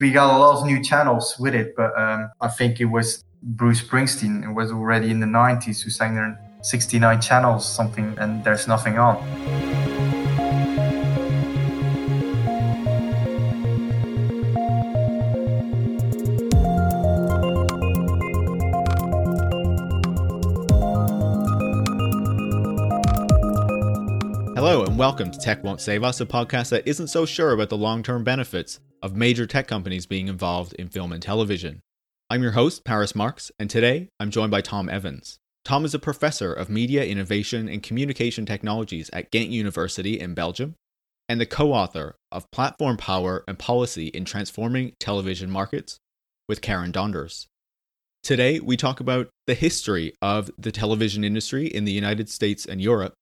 We got a lot of new channels with it, but um, I think it was Bruce Springsteen. It was already in the 90s who sang there 69 channels, something, and there's nothing on. Hello, and welcome to Tech Won't Save Us, a podcast that isn't so sure about the long term benefits of major tech companies being involved in film and television. I'm your host, Paris Marx, and today I'm joined by Tom Evens. Tom is a professor of media innovation and communication technologies at Ghent University in Belgium and the co author of Platform Power and Policy in Transforming Television Markets with Karen Donders. Today, we talk about the history of the television industry in the United States and Europe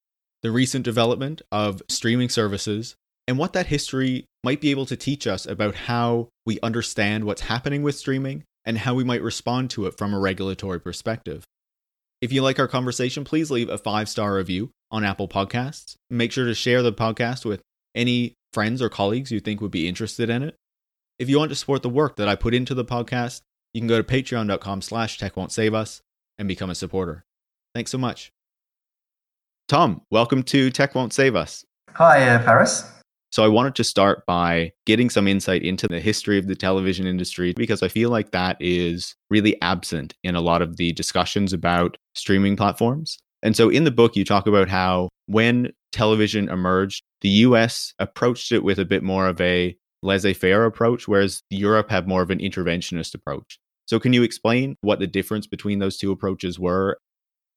the recent development of streaming services, and what that history might be able to teach us about how we understand what's happening with streaming and how we might respond to it from a regulatory perspective. If you like our conversation, please leave a five star review on Apple Podcasts. Make sure to share the podcast with any friends or colleagues you think would be interested in it. If you want to support the work that I put into the podcast, you can go to patreon.com slash tech won't save us and become a supporter. Thanks so much. Tom, welcome to Tech Won't Save Us. Hi, uh, Paris. So, I wanted to start by getting some insight into the history of the television industry because I feel like that is really absent in a lot of the discussions about streaming platforms. And so, in the book, you talk about how when television emerged, the US approached it with a bit more of a laissez faire approach, whereas Europe had more of an interventionist approach. So, can you explain what the difference between those two approaches were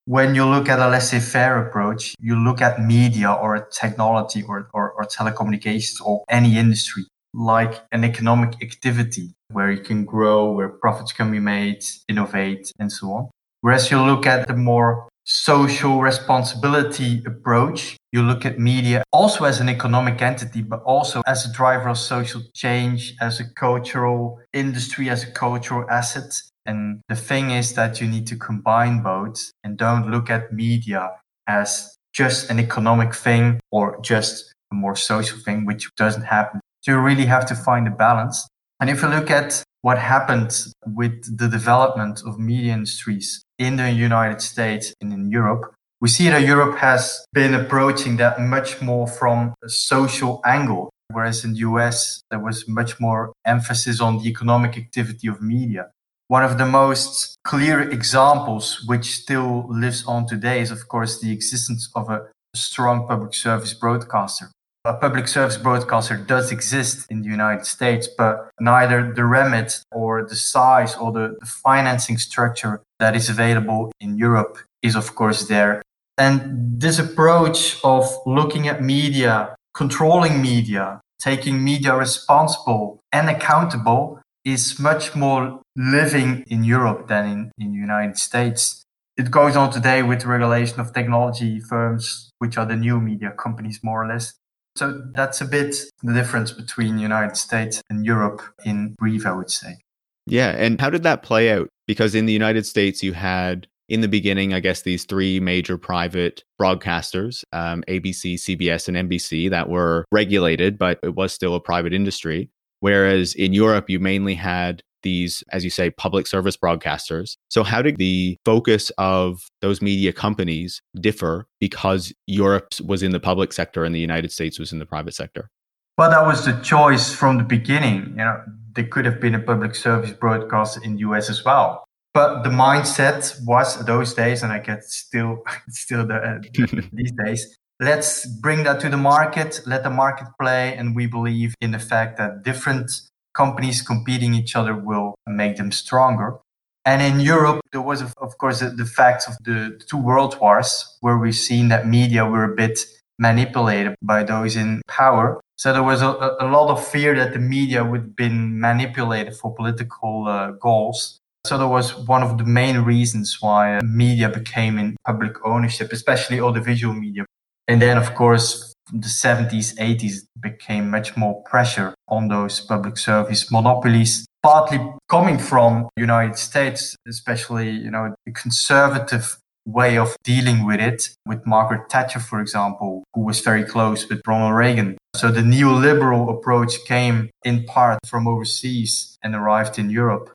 when you look at a laissez-faire approach, you look at media or technology or, or, or, telecommunications or any industry like an economic activity where you can grow, where profits can be made, innovate, and so on. Whereas you look at the more social responsibility approach, you look at media also as an economic entity, but also as a driver of social change, as a cultural industry, as a cultural asset. And the thing is that you need to combine both and don't look at media as just an economic thing or just a more social thing, which doesn't happen. So you really have to find a balance. And if you look at what happened with the development of media industries in the United States and in Europe, we see that Europe has been approaching that much more from a social angle. Whereas in the US, there was much more emphasis on the economic activity of media. One of the most clear examples, which still lives on today, is of course the existence of a strong public service broadcaster. A public service broadcaster does exist in the United States, but neither the remit or the size or the, the financing structure that is available in Europe is, of course, there. And this approach of looking at media, controlling media, taking media responsible and accountable is much more living in Europe than in, in the United States. It goes on today with regulation of technology firms, which are the new media companies, more or less. So that's a bit the difference between the United States and Europe in brief, I would say. Yeah. And how did that play out? Because in the United States, you had in the beginning, I guess, these three major private broadcasters um, ABC, CBS, and NBC that were regulated, but it was still a private industry. Whereas in Europe, you mainly had these, as you say, public service broadcasters. So, how did the focus of those media companies differ because Europe was in the public sector and the United States was in the private sector? Well, that was the choice from the beginning. You know, there could have been a public service broadcast in the US as well. But the mindset was those days, and I get still still the, uh, these days, let's bring that to the market, let the market play. And we believe in the fact that different companies competing each other will make them stronger. And in Europe, there was, of course, the, fact of the two world wars, where we've seen that media were a bit manipulated by those in power. So there was a, a lot of fear that the media would been manipulated for political uh, goals. So that was one of the main reasons why media became in public ownership, especially audiovisual media. And then, of course, the 70s, 80s became much more pressure on those public service monopolies, partly coming from United States, especially, you know, the conservative way of dealing with it with Margaret Thatcher, for example, who was very close with Ronald Reagan. So the neoliberal approach came in part from overseas and arrived in Europe.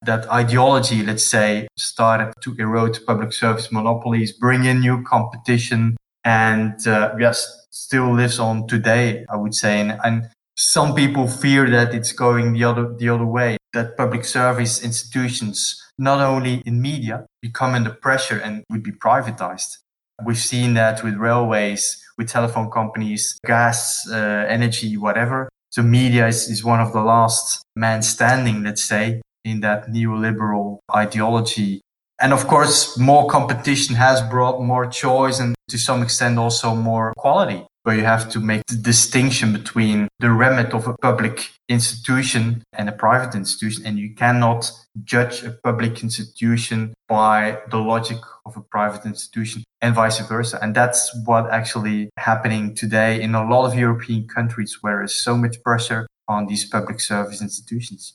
That ideology, let's say, started to erode public service monopolies, bring in new competition, and uh, yes, still lives on today, I would say. And, and some people fear that it's going the other the other way. That public service institutions, not only in media, become under pressure and would be privatized. We've seen that with railways, with telephone companies, gas, uh, energy, whatever. So media is, is one of the last men standing, let's say, in that neoliberal ideology. And of course, more competition has brought more choice and to some extent also more quality where you have to make the distinction between the remit of a public institution and a private institution. And you cannot judge a public institution by the logic of a private institution and vice versa. And that's what actually happening today in a lot of European countries where there's so much pressure on these public service institutions.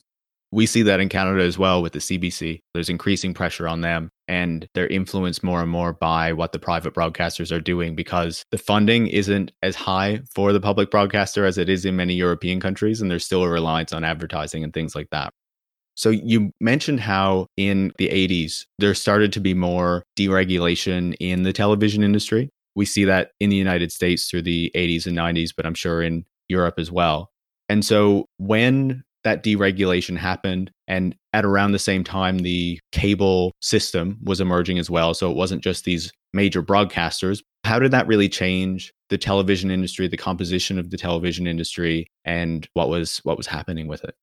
We see that in Canada as well with the CBC. There's increasing pressure on them and they're influenced more and more by what the private broadcasters are doing because the funding isn't as high for the public broadcaster as it is in many European countries and there's still a reliance on advertising and things like that. So you mentioned how in the 80s there started to be more deregulation in the television industry. We see that in the United States through the 80s and 90s, but I'm sure in Europe as well. And so when that deregulation happened. And at around the same time, the cable system was emerging as well. So it wasn't just these major broadcasters. How did that really change the television industry, the composition of the television industry, and what was what was happening with it?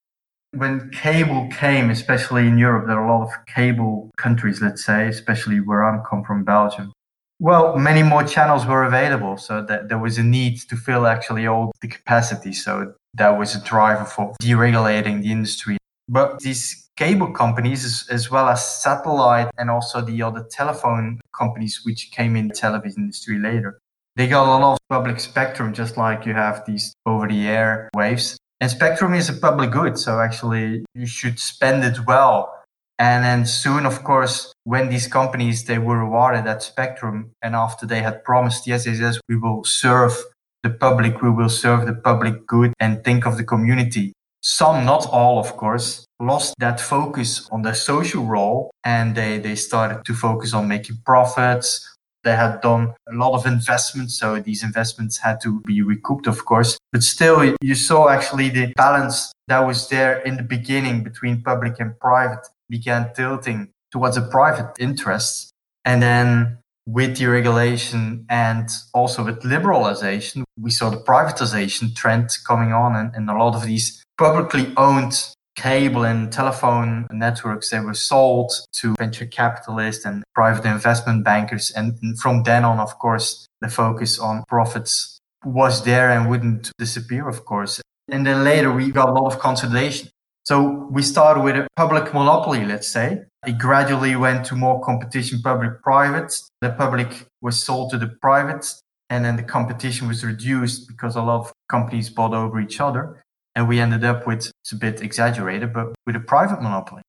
When cable came, especially in Europe, there are a lot of cable countries, let's say, especially where I'm come from, Belgium. Well, many more channels were available, so that there was a need to fill actually all the capacity. So that was a driver for deregulating the industry. But these cable companies, as, as, well as satellite and also the other telephone companies, which came in the television industry later, they got a lot of public spectrum, just like you have these over the air waves. And spectrum is a public good, so actually you should spend it well. And then soon, of course, when these companies they were awarded that spectrum, and after they had promised, yes, yes, we will serve the public, we will serve the public good and think of the community. Some, not all, of course, lost that focus on their social role and they, they started to focus on making profits. They had done a lot of investments, so these investments had to be recouped, of course. But still, you saw actually the balance that was there in the beginning between public and private began tilting towards the private interests. And then with deregulation and also with liberalization, we saw the privatization trend coming on and, and a lot of these publicly owned cable and telephone networks they were sold to venture capitalists and private investment bankers and from then on of course the focus on profits was there and wouldn't disappear of course and then later we got a lot of consolidation so we started with a public monopoly, let's say. It gradually went to more competition, public private. The public was sold to the private, and then the competition was reduced because a lot of companies bought over each other. And we ended up with, it's a bit exaggerated, but with a private monopoly.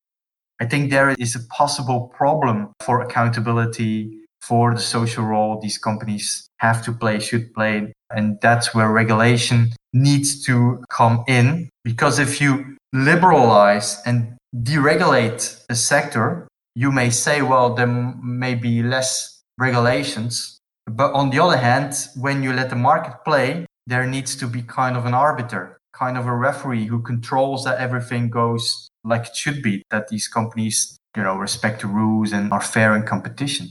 I think there is a possible problem for accountability for the social role these companies have to play, should play. And that's where regulation needs to come in. Because if you liberalize and deregulate a sector, you may say, well, there may be less regulations. But on the other hand, when you let the market play, there needs to be kind of an arbiter, kind of a referee who controls that everything goes like it should be, that these companies, you know, respect the rules and are fair in competition.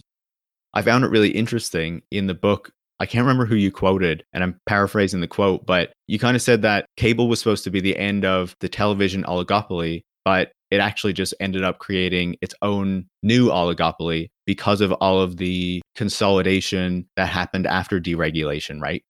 I found it really interesting in the book. I can't remember who you quoted, and I'm paraphrasing the quote, but you kind of said that cable was supposed to be the end of the television oligopoly, but it actually just ended up creating its own new oligopoly because of all of the consolidation that happened after deregulation, right?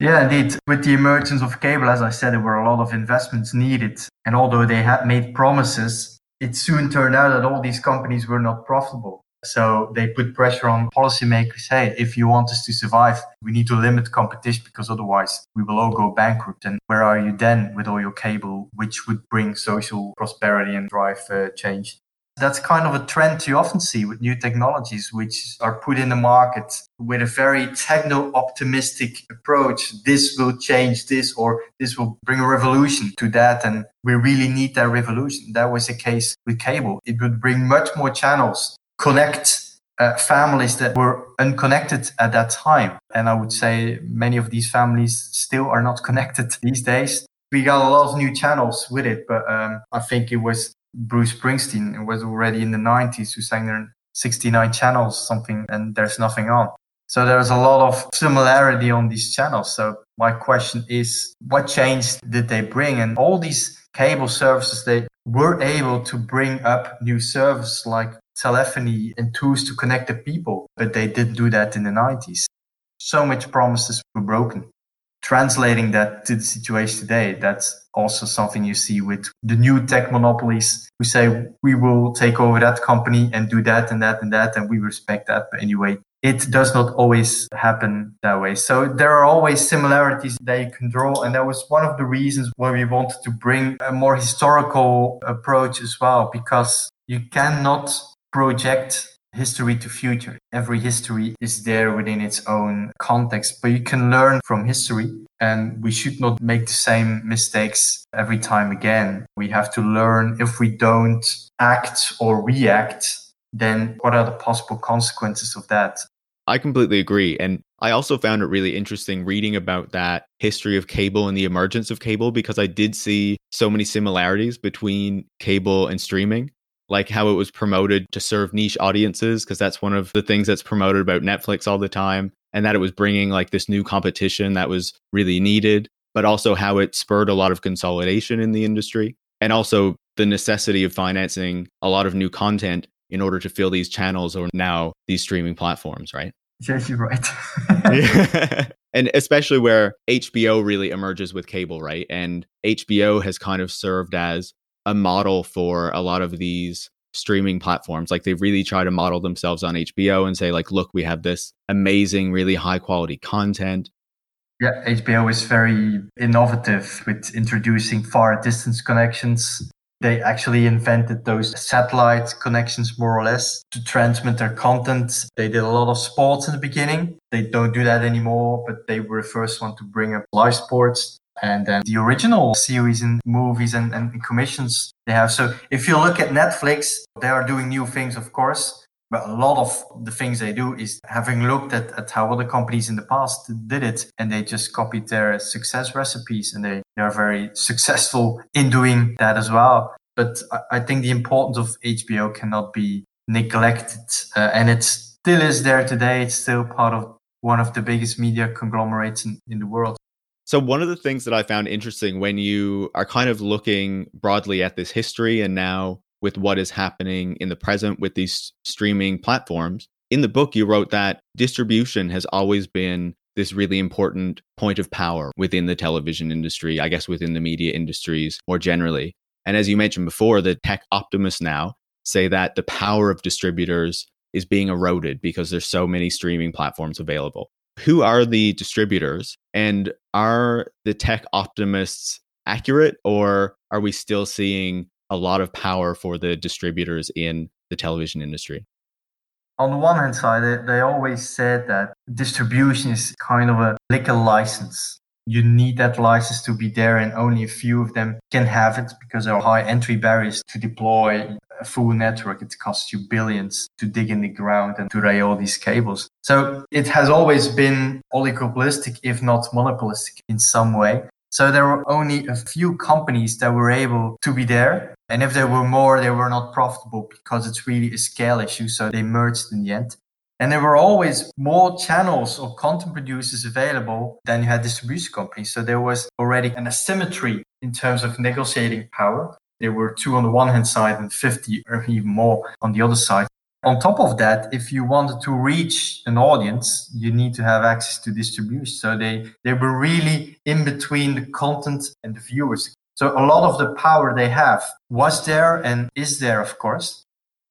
Yeah, indeed. With the emergence of cable, as I said, there were a lot of investments needed. And although they had made promises, it soon turned out that all these companies were not profitable. So they put pressure on policymakers. Hey, if you want us to survive, we need to limit competition because otherwise we will all go bankrupt. And where are you then with all your cable, which would bring social prosperity and drive uh, change? That's kind of a trend you often see with new technologies, which are put in the market with a very techno optimistic approach. This will change this, or this will bring a revolution to that. And we really need that revolution. That was the case with cable. It would bring much more channels, connect uh, families that were unconnected at that time. And I would say many of these families still are not connected these days. We got a lot of new channels with it, but um, I think it was Bruce Springsteen. It was already in the 90s who sang there 69 channels, something, and there's nothing on. So there's a lot of similarity on these channels. So my question is, what change did they bring? And all these cable services, they were able to bring up new services like telephony and tools to connect the people, but they didn't do that in the 90s. So much promises were broken. Translating that to the situation today, that's also something you see with the new tech monopolies who say we will take over that company and do that and that and that, and we respect that. But anyway, it does not always happen that way. So there are always similarities that you can draw. And that was one of the reasons why we wanted to bring a more historical approach as well, because you cannot project history to future. Every history is there within its own context, but you can learn from history and we should not make the same mistakes every time again. We have to learn if we don't act or react, then what are the possible consequences of that? I completely agree. And I also found it really interesting reading about that history of cable and the emergence of cable because I did see so many similarities between cable and streaming like how it was promoted to serve niche audiences because that's one of the things that's promoted about Netflix all the time and that it was bringing like this new competition that was really needed but also how it spurred a lot of consolidation in the industry and also the necessity of financing a lot of new content in order to fill these channels or now these streaming platforms right yes you're right and especially where HBO really emerges with cable, right? And HBO has kind of served as a model for a lot of these streaming platforms. Like they really try to model themselves on HBO and say, like, look, we have this amazing, really high quality content. Yeah, HBO is very innovative with introducing far distance connections. They actually invented those satellite connections more or less to transmit their content. They did a lot of sports in the beginning. They don't do that anymore, but they were the first one to bring up live sports and then the original series and movies and, and commissions they have. So if you look at Netflix, they are doing new things, of course. But a lot of the things they do is having looked at, at how other companies in the past did it and they just copied their success recipes and they, they are very successful in doing that as well. But I, I think the importance of HBO cannot be neglected uh, and it still is there today. It's still part of one of the biggest media conglomerates in, in the world. So, one of the things that I found interesting when you are kind of looking broadly at this history and now with what is happening in the present with these streaming platforms, in the book, you wrote that distribution has always been this really important point of power within the television industry, I guess within the media industries more generally. And as you mentioned before, the tech optimists now say that the power of distributors is being eroded because there's so many streaming platforms available who are the distributors and are the tech optimists accurate or are we still seeing a lot of power for the distributors in the television industry? On the one hand side, they, always said that distribution is kind of a liquor license. You need that license to be there, and only a few of them can have it because there are high entry barriers to deploy full network, it costs you billions to dig in the ground and to lay all these cables. So it has always been oligopolistic, if not monopolistic in some way. So there were only a few companies that were able to be there. And if there were more, they were not profitable because it's really a scale issue. So they merged in the end. And there were always more channels or content producers available than you had distribution companies. So there was already an asymmetry in terms of negotiating power. There were two on the one hand side and 50 or even more on the other side. On top of that, if you wanted to reach an audience, you need to have access to distribution. So they, they were really in between the content and the viewers. So a lot of the power they have was there and is there, of course.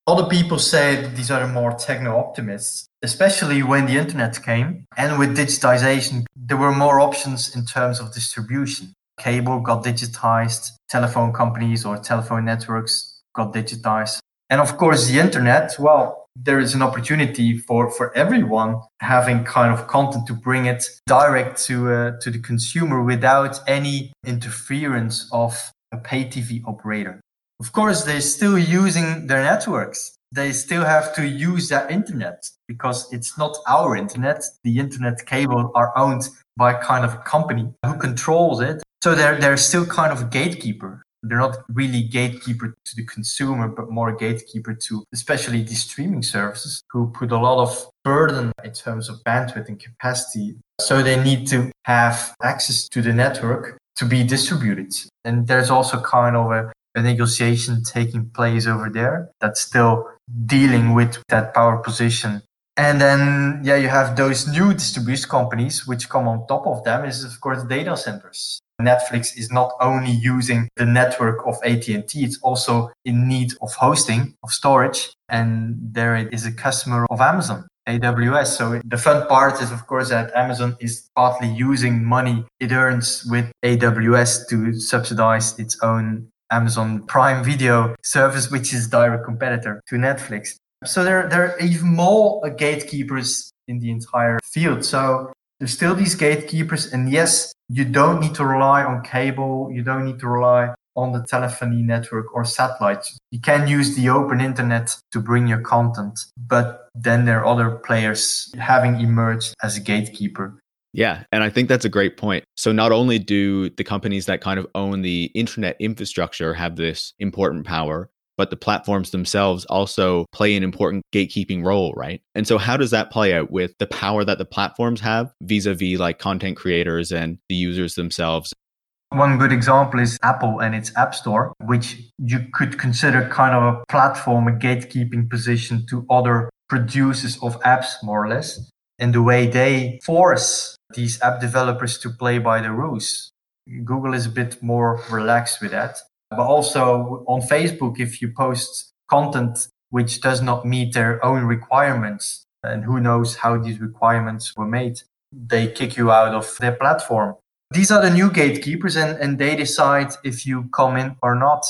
Other people say these are more techno optimists, especially when the internet came and with digitization, there were more options in terms of distribution cable got digitized, telephone companies or telephone networks got digitized. And of course, the internet, well, there is an opportunity for, for everyone having kind of content to bring it direct to, uh, to the consumer without any interference of a pay TV operator. Of course, they're still using their networks. They still have to use that internet because it's not our internet. The internet cable are owned by kind of a company who controls it. So they're, they're still kind of a gatekeeper they're not really gatekeeper to the consumer, but more gatekeeper to especially the streaming services who put a lot of burden in terms of bandwidth and capacity. So they need to have access to the network to be distributed. And there's also kind of a, a negotiation taking place over there that's still dealing with that power position and then, yeah, you have those new distribution companies, which come on top of them is, of course, data centers. Netflix is not only using the network of AT&T, it's also in need of hosting, of storage. And there it is a customer of Amazon. AWS. So the fun part is, of course, that Amazon is partly using money it earns with AWS to subsidize its own Amazon Prime Video service, which is direct competitor to Netflix. So there, there are even more gatekeepers in the entire field. So there's still these gatekeepers. And yes, you don't need to rely on cable. You don't need to rely on the telephony network or satellites. You can use the open internet to bring your content, but then there are other players having emerged as a gatekeeper. Yeah, and I think that's a great point. So not only do the companies that kind of own the internet infrastructure have this important power, but the platforms themselves also play an important gatekeeping role, right? And so, how does that play out with the power that the platforms have vis a vis like content creators and the users themselves? One good example is Apple and its App Store, which you could consider kind of a platform, a gatekeeping position to other producers of apps, more or less, and the way they force these app developers to play by the rules. Google is a bit more relaxed with that. But also on Facebook, if you post content which does not meet their own requirements, and who knows how these requirements were made, they kick you out of their platform. These are the new gatekeepers, and, and they decide if you come in or not.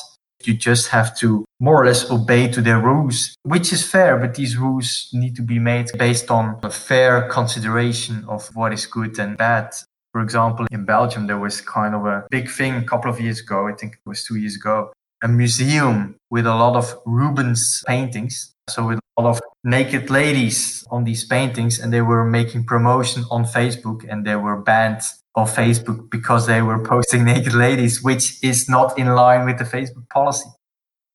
You just have to more or less obey to their rules, which is fair, but these rules need to be made based on a fair consideration of what is good and bad for example, in Belgium, there was kind of a big thing a couple of years ago. I think it was two years ago. A museum with a lot of Rubens paintings. So with a lot of naked ladies on these paintings and they were making promotion on Facebook and they were banned on Facebook because they were posting naked ladies, which is not in line with the Facebook policy.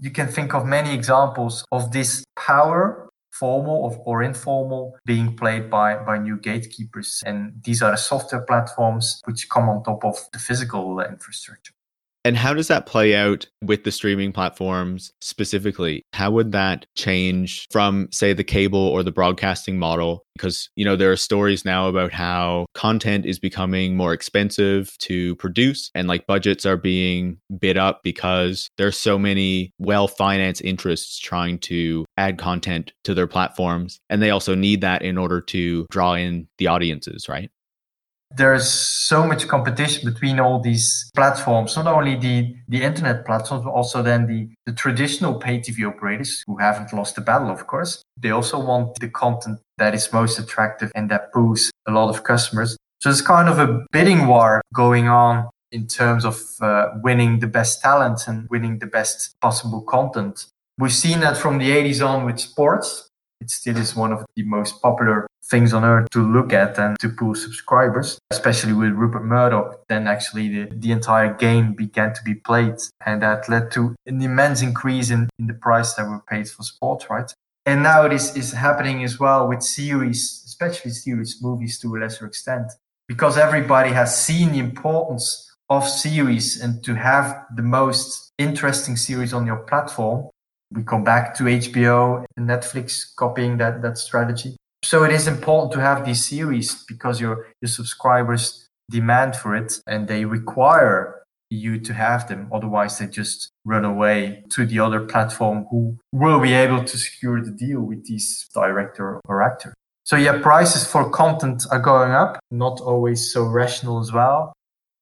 You can think of many examples of this power formal or informal being played by, by new gatekeepers. And these are the software platforms which come on top of the physical infrastructure. And how does that play out with the streaming platforms specifically? How would that change from, say, the cable or the broadcasting model? Because, you know, there are stories now about how content is becoming more expensive to produce and like budgets are being bid up because there's so many well financed interests trying to add content to their platforms. And they also need that in order to draw in the audiences, right? There's so much competition between all these platforms, not only the, the internet platforms, but also then the, the traditional pay TV operators who haven't lost the battle, of course. They also want the content that is most attractive and that pulls a lot of customers. So it's kind of a bidding war going on in terms of uh, winning the best talent and winning the best possible content. We've seen that from the 80s on with sports. It still is one of the most popular things on earth to look at and to pull subscribers, especially with Rupert Murdoch. Then actually the, the entire game began to be played and that led to an immense increase in, in the price that were paid for sports, right? And now this is happening as well with series, especially series movies to a lesser extent, because everybody has seen the importance of series and to have the most interesting series on your platform. We come back to HBO and Netflix copying that, that strategy. So it is important to have these series because your your subscribers demand for it and they require you to have them. Otherwise, they just run away to the other platform who will be able to secure the deal with this director or actor. So yeah, prices for content are going up, not always so rational as well.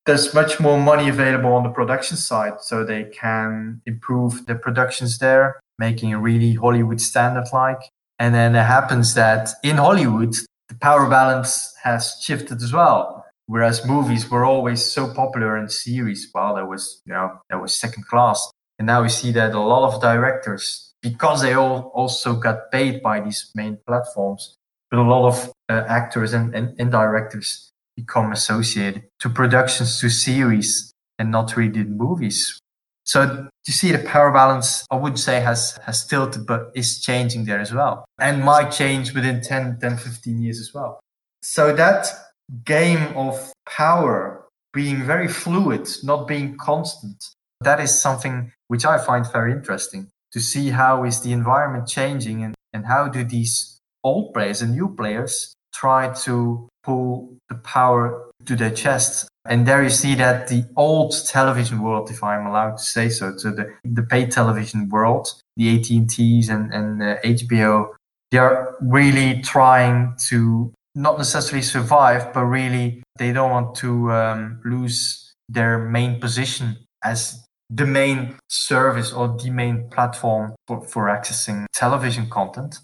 There's much more money available on the production side, so they can improve the productions there, making a really Hollywood standard like. And then it happens that in Hollywood, the power balance has shifted as well. Whereas movies were always so popular in series, well, that was you know that was second class. And now we see that a lot of directors, because they all also got paid by these main platforms, but a lot of uh, actors and, and, and directors become associated to productions, to series, and not really movies. So you see the power balance, I would say has, has tilted, but is changing there as well and might change within 10, 10, 15 years as well. So that game of power being very fluid, not being constant, that is something which I find very interesting to see how is the environment changing and, and how do these old players and new players try to pull the power to their chest. And there you see that the old television world, if I'm allowed to say so, so the, the paid television world, the AT&Ts and, and uh, HBO, they are really trying to not necessarily survive, but really they don't want to um, lose their main position as the main service or the main platform for, for accessing television content.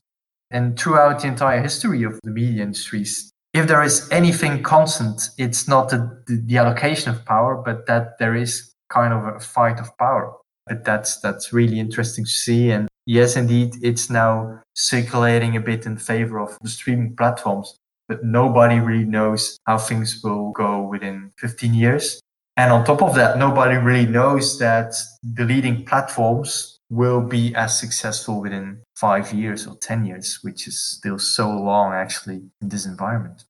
And throughout the entire history of the media industries, if there is anything constant, it's not the, the, allocation of power, but that there is kind of a fight of power. But that's that's really interesting to see. And yes, indeed, it's now circulating a bit in favor of the streaming platforms. But nobody really knows how things will go within 15 years. And on top of that, nobody really knows that the leading platforms will be as successful within five years or 10 years, which is still so long actually in this environment.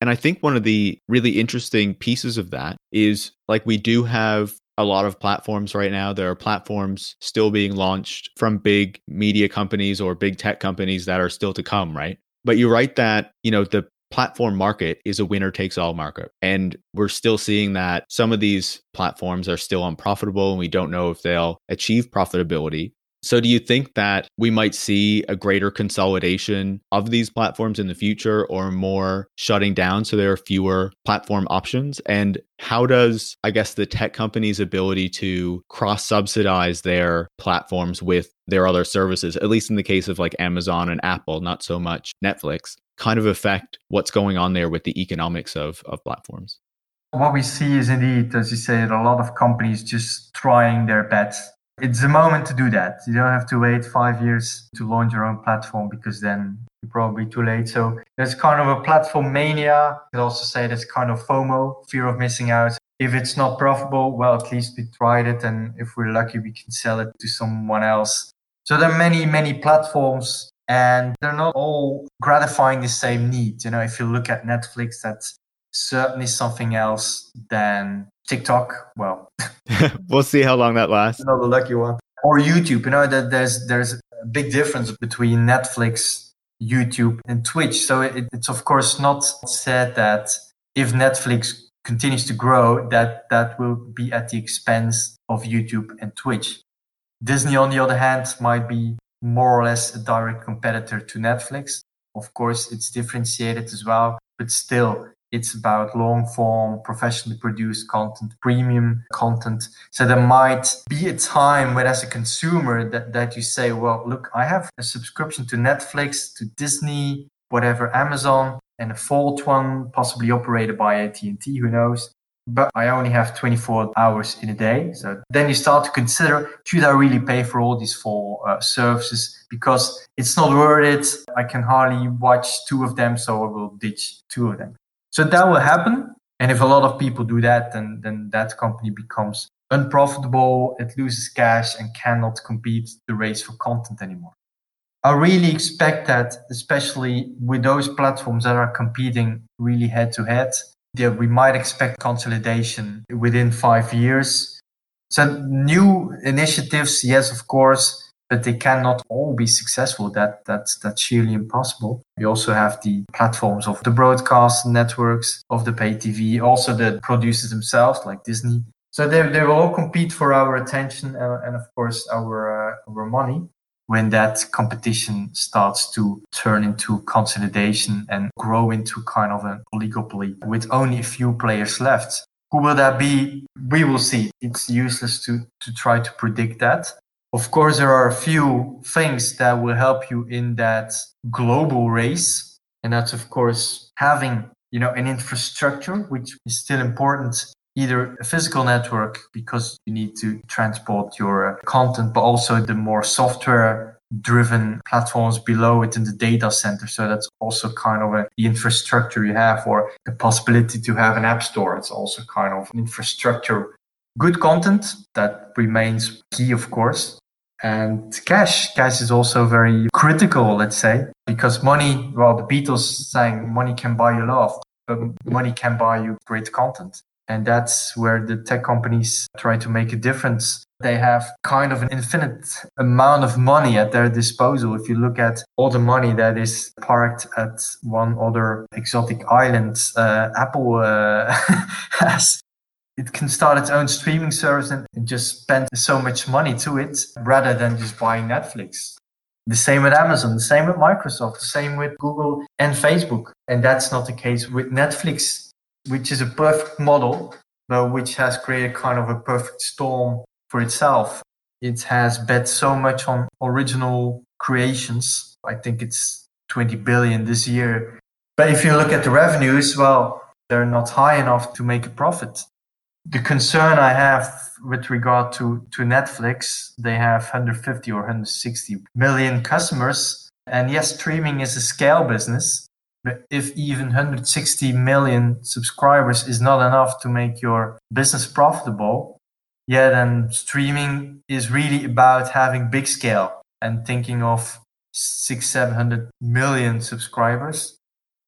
And I think one of the really interesting pieces of that is like we do have a lot of platforms right now. There are platforms still being launched from big media companies or big tech companies that are still to come, right? But you write that, you know, the platform market is a winner takes all market. And we're still seeing that some of these platforms are still unprofitable and we don't know if they'll achieve profitability. So, do you think that we might see a greater consolidation of these platforms in the future or more shutting down so there are fewer platform options? And how does, I guess, the tech companies' ability to cross subsidize their platforms with their other services, at least in the case of like Amazon and Apple, not so much Netflix, kind of affect what's going on there with the economics of, of platforms? What we see is indeed, as you said, a lot of companies just trying their bets it's a moment to do that. You don't have to wait five years to launch your own platform because then you're probably too late. So there's kind of a platform mania. You could also say that's kind of FOMO, fear of missing out. If it's not profitable, well, at least we tried it. And if we're lucky, we can sell it to someone else. So there are many, many platforms and they're not all gratifying the same need. You know, if you look at Netflix, that's certainly something else than TikTok. Well, we'll see how long that lasts. Another lucky one. Or YouTube. You know that there's there's a big difference between Netflix, YouTube, and Twitch. So it, it's of course not said that if Netflix continues to grow, that that will be at the expense of YouTube and Twitch. Disney, on the other hand, might be more or less a direct competitor to Netflix. Of course, it's differentiated as well, but still, it's about long form, professionally produced content, premium content. So there might be a time where as a consumer that, that you say, well, look, I have a subscription to Netflix, to Disney, whatever, Amazon, and a fourth one possibly operated by AT&T, who knows? But I only have 24 hours in a day. So then you start to consider, should I really pay for all these four uh, services? Because it's not worth it. I can hardly watch two of them, so I will ditch two of them. So that will happen. And if a lot of people do that, then, then that company becomes unprofitable, it loses cash and cannot compete the race for content anymore. I really expect that, especially with those platforms that are competing really head to head, that we might expect consolidation within five years. So new initiatives, yes, of course, but they cannot all be successful. That that's that's sheerly impossible. We also have the platforms of the broadcast networks, of the pay TV, also the producers themselves, like Disney. So they they will all compete for our attention uh, and of course our uh, our money. When that competition starts to turn into consolidation and grow into kind of an oligopoly with only a few players left, Who will that be? We will see. It's useless to, to try to predict that. Of course, there are a few things that will help you in that global race. And that's, of course, having, you know, an infrastructure, which is still important, either a physical network because you need to transport your uh, content, but also the more software driven platforms below it in the data center. So that's also kind of a, the infrastructure you have or the possibility to have an app store. It's also kind of an infrastructure. Good content that remains key, of course. And cash, cash is also very critical, let's say, because money, well, the Beatles sang money can buy you love, but money can buy you great content. And that's where the tech companies try to make a difference. They have kind of an infinite amount of money at their disposal. If you look at all the money that is parked at one other exotic island, uh, Apple uh, has, it can start its own streaming service and just spend so much money to it rather than just buying Netflix. The same with Amazon, the same with Microsoft, the same with Google and Facebook. And that's not the case with Netflix which is a perfect model, but which has created kind of a perfect storm for itself. It has bet so much on original creations. I think it's 20 billion this year. But if you look at the revenues, well, they're not high enough to make a profit. The concern I have with regard to, to Netflix, they have 150 or 160 million customers. And yes, streaming is a scale business, but if even 160 million subscribers is not enough to make your business profitable, yeah, then streaming is really about having big scale and thinking of six, 700 million subscribers.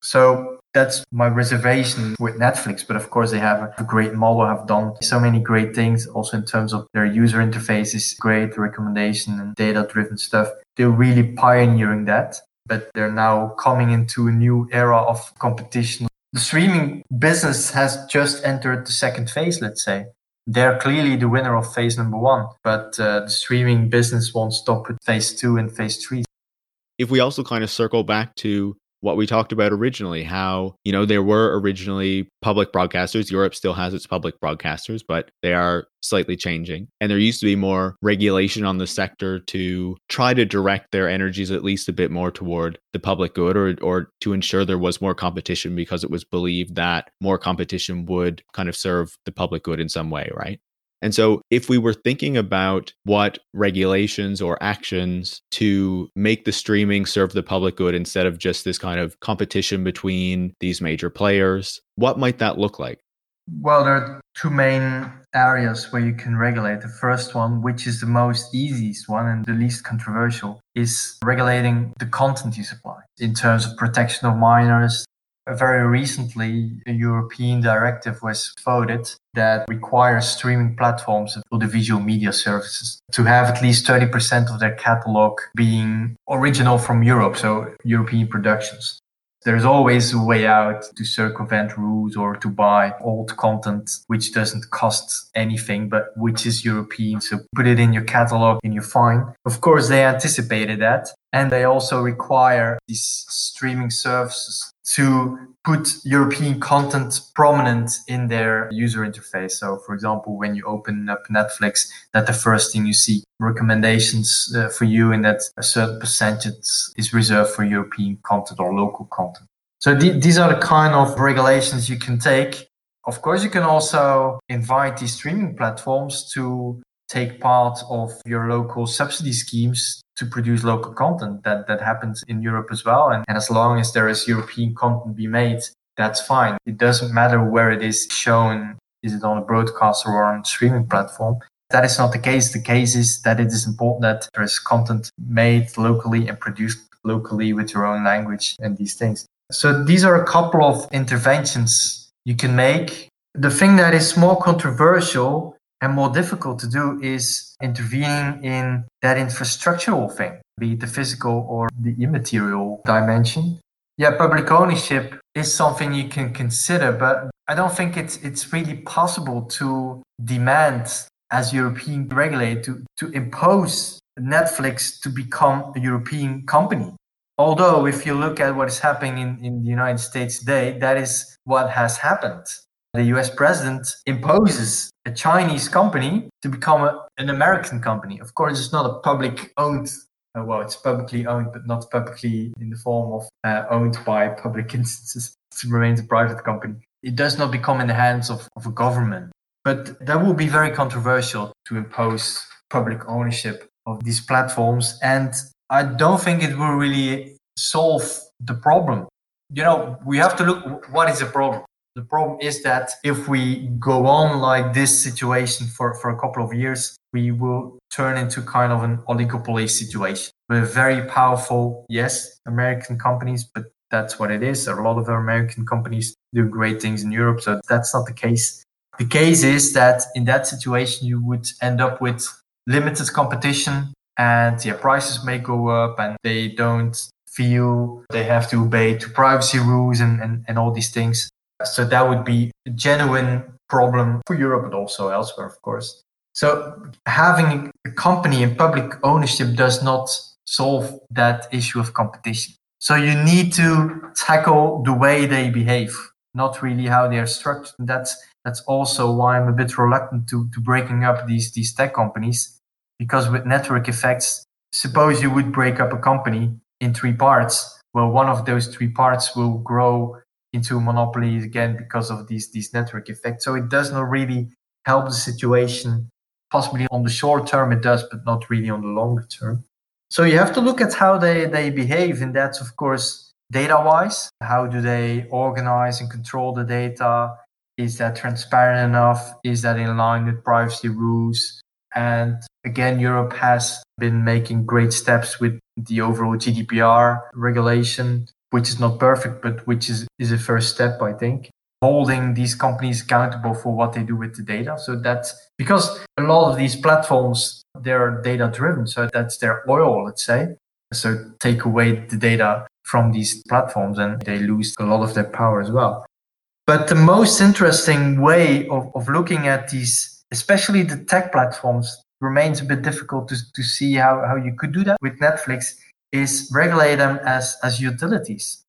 So that's my reservation with Netflix. But of course, they have a great model, have done so many great things also in terms of their user interface is great, recommendation and data driven stuff. They're really pioneering that but they're now coming into a new era of competition. The streaming business has just entered the second phase, let's say. They're clearly the winner of phase number one, but uh, the streaming business won't stop at phase two and phase three. If we also kind of circle back to what we talked about originally how you know there were originally public broadcasters. Europe still has its public broadcasters but they are slightly changing. And there used to be more regulation on the sector to try to direct their energies at least a bit more toward the public good or or to ensure there was more competition because it was believed that more competition would kind of serve the public good in some way right and so, if we were thinking about what regulations or actions to make the streaming serve the public good instead of just this kind of competition between these major players, what might that look like? Well, there are two main areas where you can regulate. The first one, which is the most easiest one and the least controversial, is regulating the content you supply in terms of protection of minors, very recently, a European directive was voted that requires streaming platforms for the visual media services to have at least 30% of their catalog being original from Europe, so European productions. There's always a way out to circumvent rules or to buy old content which doesn't cost anything but which is European. So put it in your catalog and you're fine. Of course, they anticipated that. And they also require these streaming services to put European content prominent in their user interface. So, for example, when you open up Netflix, that the first thing you see recommendations uh, for you, and that a certain percentage is reserved for European content or local content. So th- these are the kind of regulations you can take. Of course, you can also invite these streaming platforms to take part of your local subsidy schemes to produce local content. That that happens in Europe as well. And, and as long as there is European content be made, that's fine. It doesn't matter where it is shown. Is it on a broadcaster or on a streaming platform? That is not the case. The case is that it is important that there is content made locally and produced locally with your own language and these things. So these are a couple of interventions you can make. The thing that is more controversial and more difficult to do is intervening in that infrastructural thing, be it the physical or the immaterial dimension. Yeah, public ownership is something you can consider, but I don't think it's it's really possible to demand as European regulator to, to impose Netflix to become a European company. Although if you look at what is happening in, in the United States today, that is what has happened. the US president imposes a Chinese company to become a, an American company. Of course, it's not a public owned, uh, well, it's publicly owned, but not publicly in the form of uh, owned by public instances. It remains a private company. It does not become in the hands of, of a government. But that will be very controversial to impose public ownership of these platforms. And I don't think it will really solve the problem. You know, we have to look what is the problem? The problem is that if we go on like this situation for, for a couple of years, we will turn into kind of an oligopoly situation We're very powerful, yes, American companies, but that's what it is. There are a lot of American companies doing great things in Europe, so that's not the case. The case is that in that situation, you would end up with limited competition and yeah, prices may go up and they don't feel they have to obey to privacy rules and, and, and all these things. So that would be a genuine problem for Europe, but also elsewhere, of course. So having a company in public ownership does not solve that issue of competition. So you need to tackle the way they behave, not really how they are structured. And that's that's also why I'm a bit reluctant to, to breaking up these these tech companies, because with network effects, suppose you would break up a company in three parts. Well, one of those three parts will grow into monopolies again because of these these network effects. So it does not really help the situation. Possibly on the short term it does, but not really on the longer term. So you have to look at how they, they behave, and that's of course data wise. How do they organize and control the data? Is that transparent enough? Is that in line with privacy rules? And again, Europe has been making great steps with the overall GDPR regulation which is not perfect, but which is, is a first step, I think. Holding these companies accountable for what they do with the data. So that's because a lot of these platforms, they're data driven. So that's their oil, let's say. So take away the data from these platforms and they lose a lot of their power as well. But the most interesting way of, of looking at these, especially the tech platforms, remains a bit difficult to, to see how, how you could do that with Netflix is regulate them as, as utilities.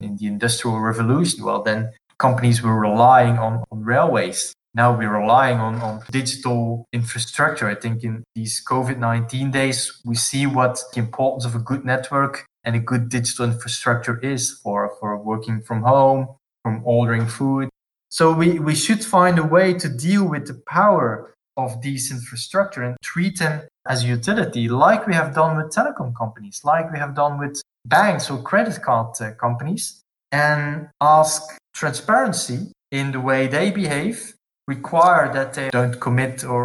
In the Industrial Revolution, well, then companies were relying on, on railways. Now we're relying on, on digital infrastructure. I think in these COVID 19 days, we see what the importance of a good network and a good digital infrastructure is for, for working from home, from ordering food. So we, we should find a way to deal with the power of these infrastructure and treat them as utility, like we have done with telecom companies, like we have done with banks or credit card uh, companies, and ask transparency in the way they behave, require that they don't commit or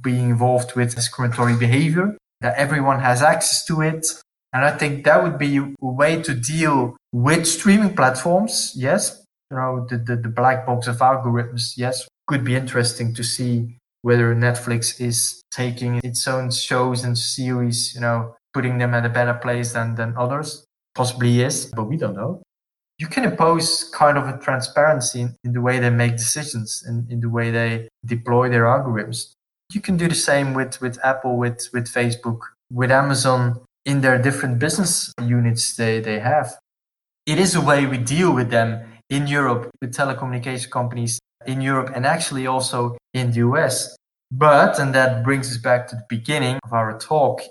be involved with discriminatory behavior, that everyone has access to it. And I think that would be a way to deal with streaming platforms. Yes, you know, the, the, the black box of algorithms, yes, could be interesting to see whether Netflix is taking its own shows and series, you know, putting them at a better place than, than others. Possibly yes, but we don't know. You can impose kind of a transparency in, in the way they make decisions and in the way they deploy their algorithms. You can do the same with, with Apple, with, with Facebook, with Amazon in their different business units they, they have. It is a way we deal with them in Europe with telecommunication companies in Europe and actually also in the US. But, and that brings us back to the beginning of our talk,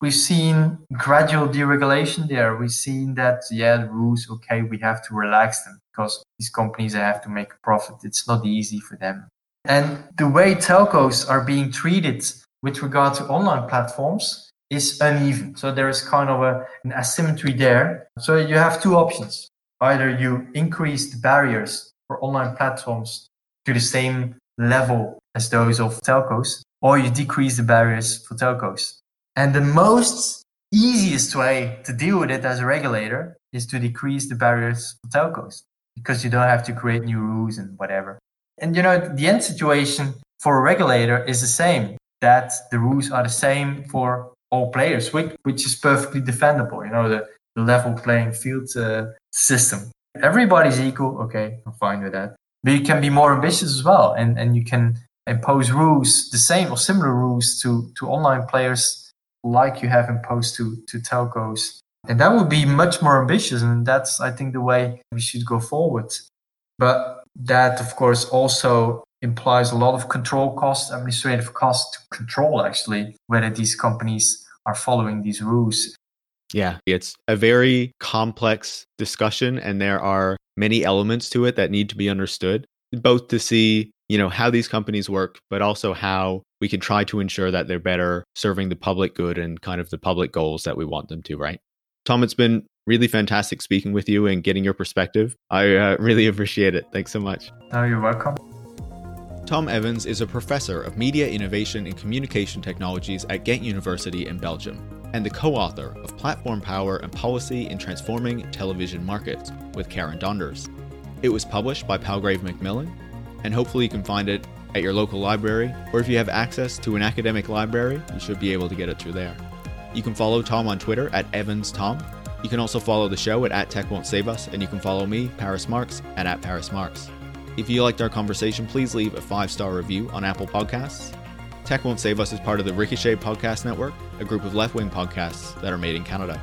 we've seen gradual deregulation there. We've seen that, yeah, the rules, okay, we have to relax them because these companies have to make a profit. It's not easy for them. And the way telcos are being treated with regard to online platforms is uneven. So there is kind of a, an asymmetry there. So you have two options. Either you increase the barriers for online platforms to the same level as those of telcos, or you decrease the barriers for telcos. And the most easiest way to deal with it as a regulator is to decrease the barriers for telcos because you don't have to create new rules and whatever. And you know, the end situation for a regulator is the same that the rules are the same for all players, which, which is perfectly defendable. You know, the, the level playing field uh, system. Everybody's equal. Okay, I'm fine with that. But you can be more ambitious as well, and, and you can impose rules, the same or similar rules to, to online players like you have imposed to, to telcos. And that would be much more ambitious. And that's, I think, the way we should go forward. But That, of course, also implies a lot of control costs, administrative costs to control actually whether these companies are following these rules. Yeah, it's a very complex discussion, and there are many elements to it that need to be understood, both to see you know how these companies work but also how we can try to ensure that they're better serving the public good and kind of the public goals that we want them to right? Tom it's been really fantastic speaking with you and getting your perspective. I uh, really appreciate it. Thanks so much. Oh you're welcome. Tom Evens is a professor of media innovation and communication technologies at Ghent University in Belgium and the co author of Platform Power and Policy in Transforming Television Markets with Karen Donders. It was published by Palgrave Macmillan and hopefully you can find it at your local library, or if you have access to an academic library, you should be able to get it through there. You can follow Tom on Twitter at EvensTom. You can also follow the show at, at Tech Won't Save Us, and you can follow me, Paris Marx, at, at Paris Marx. If you liked our conversation, please leave a five star review on Apple Podcasts. Tech Won't Save Us is part of the Ricochet Podcast Network, a group of left wing podcasts that are made in Canada.